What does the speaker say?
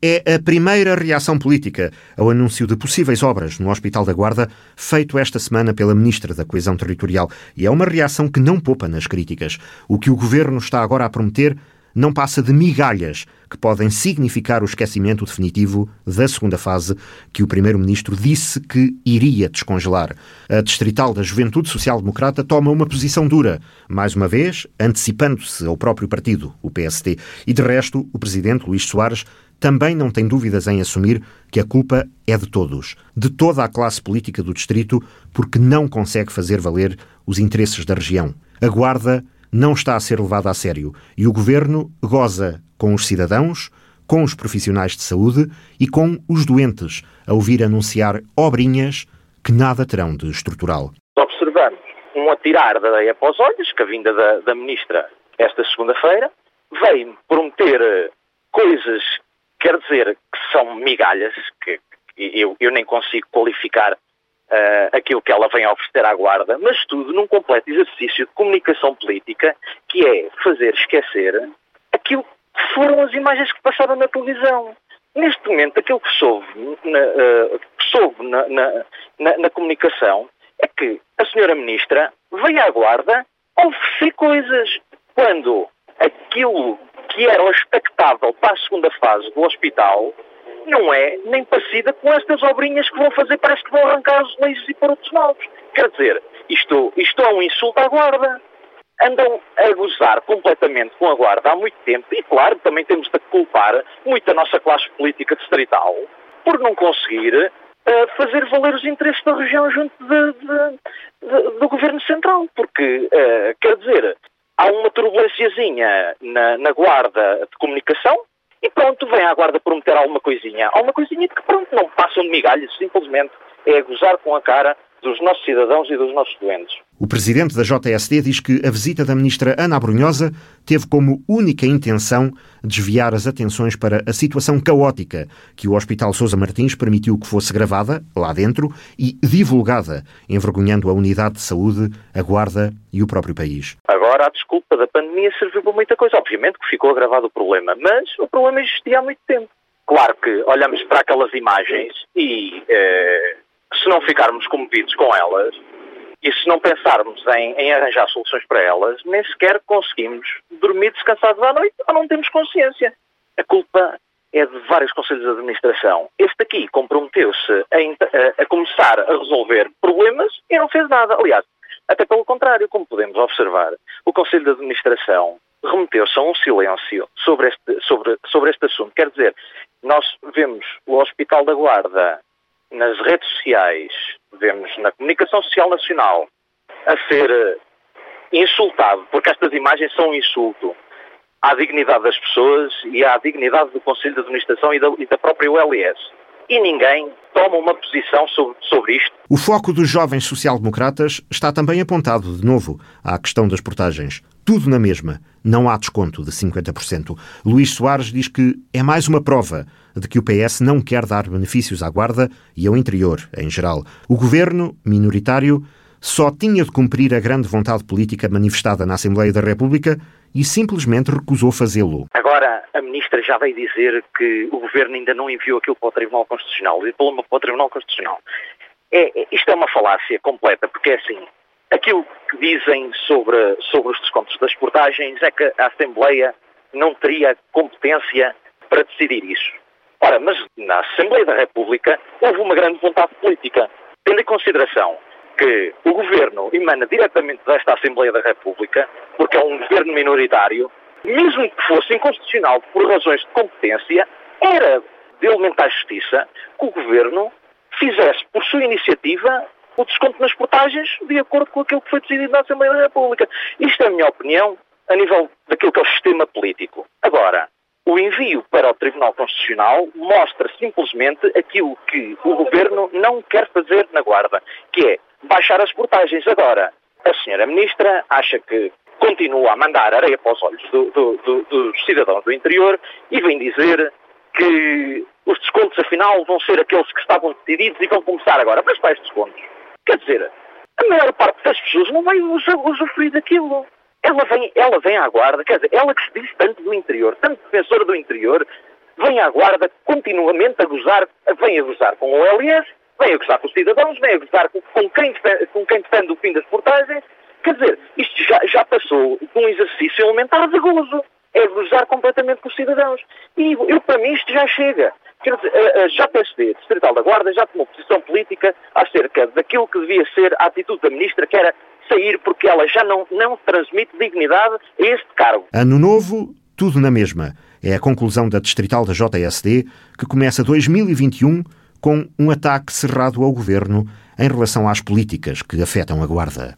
É a primeira reação política ao anúncio de possíveis obras no Hospital da Guarda, feito esta semana pela Ministra da Coesão Territorial. E é uma reação que não poupa nas críticas. O que o Governo está agora a prometer não passa de migalhas que podem significar o esquecimento definitivo da segunda fase que o Primeiro-Ministro disse que iria descongelar. A Distrital da Juventude Social Democrata toma uma posição dura, mais uma vez antecipando-se ao próprio partido, o PST. E de resto, o Presidente Luís Soares também não tem dúvidas em assumir que a culpa é de todos, de toda a classe política do distrito, porque não consegue fazer valer os interesses da região. A Guarda não está a ser levada a sério e o governo goza com os cidadãos, com os profissionais de saúde e com os doentes, a ouvir anunciar obrinhas que nada terão de estrutural. Observamos um atirar da ideia para os olhos, que a vinda da, da ministra esta segunda-feira veio prometer coisas quer dizer que são migalhas, que, eu, eu nem consigo qualificar uh, aquilo que ela vem a oferecer à Guarda, mas tudo num completo exercício de comunicação política que é fazer esquecer aquilo que foram as imagens que passaram na televisão. Neste momento, aquilo que soube na, uh, que soube na, na, na, comunicação é que a senhora ministra veio à Guarda oferecer coisas quando aquilo que era o expectável para a segunda fase do hospital não é nem parecida com estas obrinhas que vão fazer, parece que vão arrancar os leis e pôr outros novos. Quer dizer, isto, isto é um insulto à guarda. Andam a gozar completamente com a guarda há muito tempo e, claro, também temos de culpar muito a nossa classe política distrital por não conseguir uh, fazer valer os interesses da região junto de, de, de, do Governo Central. Porque, uh, quer dizer, há uma turbulênciazinha na, na guarda de comunicação e pronto, vem a guarda prometer alguma coisinha. Alguma coisinha que pronto, não passam de migalhas, simplesmente é gozar com a cara dos nossos cidadãos e dos nossos doentes. O presidente da JSD diz que a visita da ministra Ana Abrunhosa teve como única intenção desviar as atenções para a situação caótica que o Hospital Sousa Martins permitiu que fosse gravada lá dentro e divulgada, envergonhando a unidade de saúde, a guarda e o próprio país. Agora, a desculpa da pandemia serviu para muita coisa. Obviamente que ficou agravado o problema, mas o problema existia há muito tempo. Claro que olhamos para aquelas imagens e eh, se não ficarmos comovidos com elas e se não pensarmos em, em, arranjar soluções para elas, nem sequer conseguimos dormir descansados à noite ou não temos consciência. A culpa é de vários conselhos de administração. Este aqui comprometeu-se a, a, a, começar a resolver problemas e não fez nada. Aliás, até pelo contrário, como podemos observar, o Conselho de Administração remeteu-se a um silêncio sobre este, sobre, sobre este assunto. Quer dizer, nós vemos o Hospital da Guarda nas redes sociais, vemos na comunicação social nacional a ser eh, insultado, porque estas imagens são um insulto à dignidade das pessoas e à dignidade do Conselho de Administração e da, e da própria ULS. E ninguém toma uma posição sobre, sobre isto. O foco dos jovens social-democratas está também apontado, de novo, à questão das portagens. Tudo na mesma. Não há desconto de 50%. Luís Soares diz que é mais uma prova de que o PS não quer dar benefícios à Guarda e ao interior, em geral. O governo, minoritário, só tinha de cumprir a grande vontade política manifestada na Assembleia da República e simplesmente recusou fazê-lo. Agora, a ministra já veio dizer que o governo ainda não enviou aquilo para o Tribunal Constitucional e para o Tribunal Constitucional. É, é, isto é uma falácia completa, porque é assim, aquilo que dizem sobre, sobre os descontos das portagens é que a Assembleia não teria competência para decidir isso. Ora, mas na Assembleia da República houve uma grande vontade política, tendo em consideração que o governo emana diretamente desta Assembleia da República, porque é um governo minoritário, mesmo que fosse inconstitucional por razões de competência, era de elementar justiça que o governo fizesse, por sua iniciativa, o desconto nas portagens de acordo com aquilo que foi decidido na Assembleia da República. Isto é a minha opinião a nível daquilo que é o sistema político. Agora, o envio para o Tribunal Constitucional mostra simplesmente aquilo que o Governo não quer fazer na Guarda, que é baixar as portagens. Agora, a senhora Ministra acha que continua a mandar areia para os olhos do, do, do, dos cidadãos do interior e vem dizer que os descontos, afinal, vão ser aqueles que estavam decididos e vão começar agora. Mas estes descontos? Quer dizer, a maior parte das pessoas não vai usufruir daquilo ela vem, ela vem à guarda, quer dizer, ela que se diz tanto do interior, tanto defensora do interior, vem à Guarda continuamente a gozar, vem a gozar com o OLS, vem a gozar com os cidadãos, vem a gozar com, com, quem, defende, com quem defende o fim das portagens. Quer dizer, isto já, já passou de um exercício elementar de gozo. É gozar completamente com os cidadãos. E eu, para mim, isto já chega. Quer dizer, a, a JPSD, Distrital da Guarda, já tomou posição política acerca daquilo que devia ser a atitude da Ministra, que era sair porque ela já não, não transmite dignidade a este cargo. Ano novo, tudo na mesma. É a conclusão da Distrital da JSD, que começa 2021 com um ataque cerrado ao governo em relação às políticas que afetam a Guarda.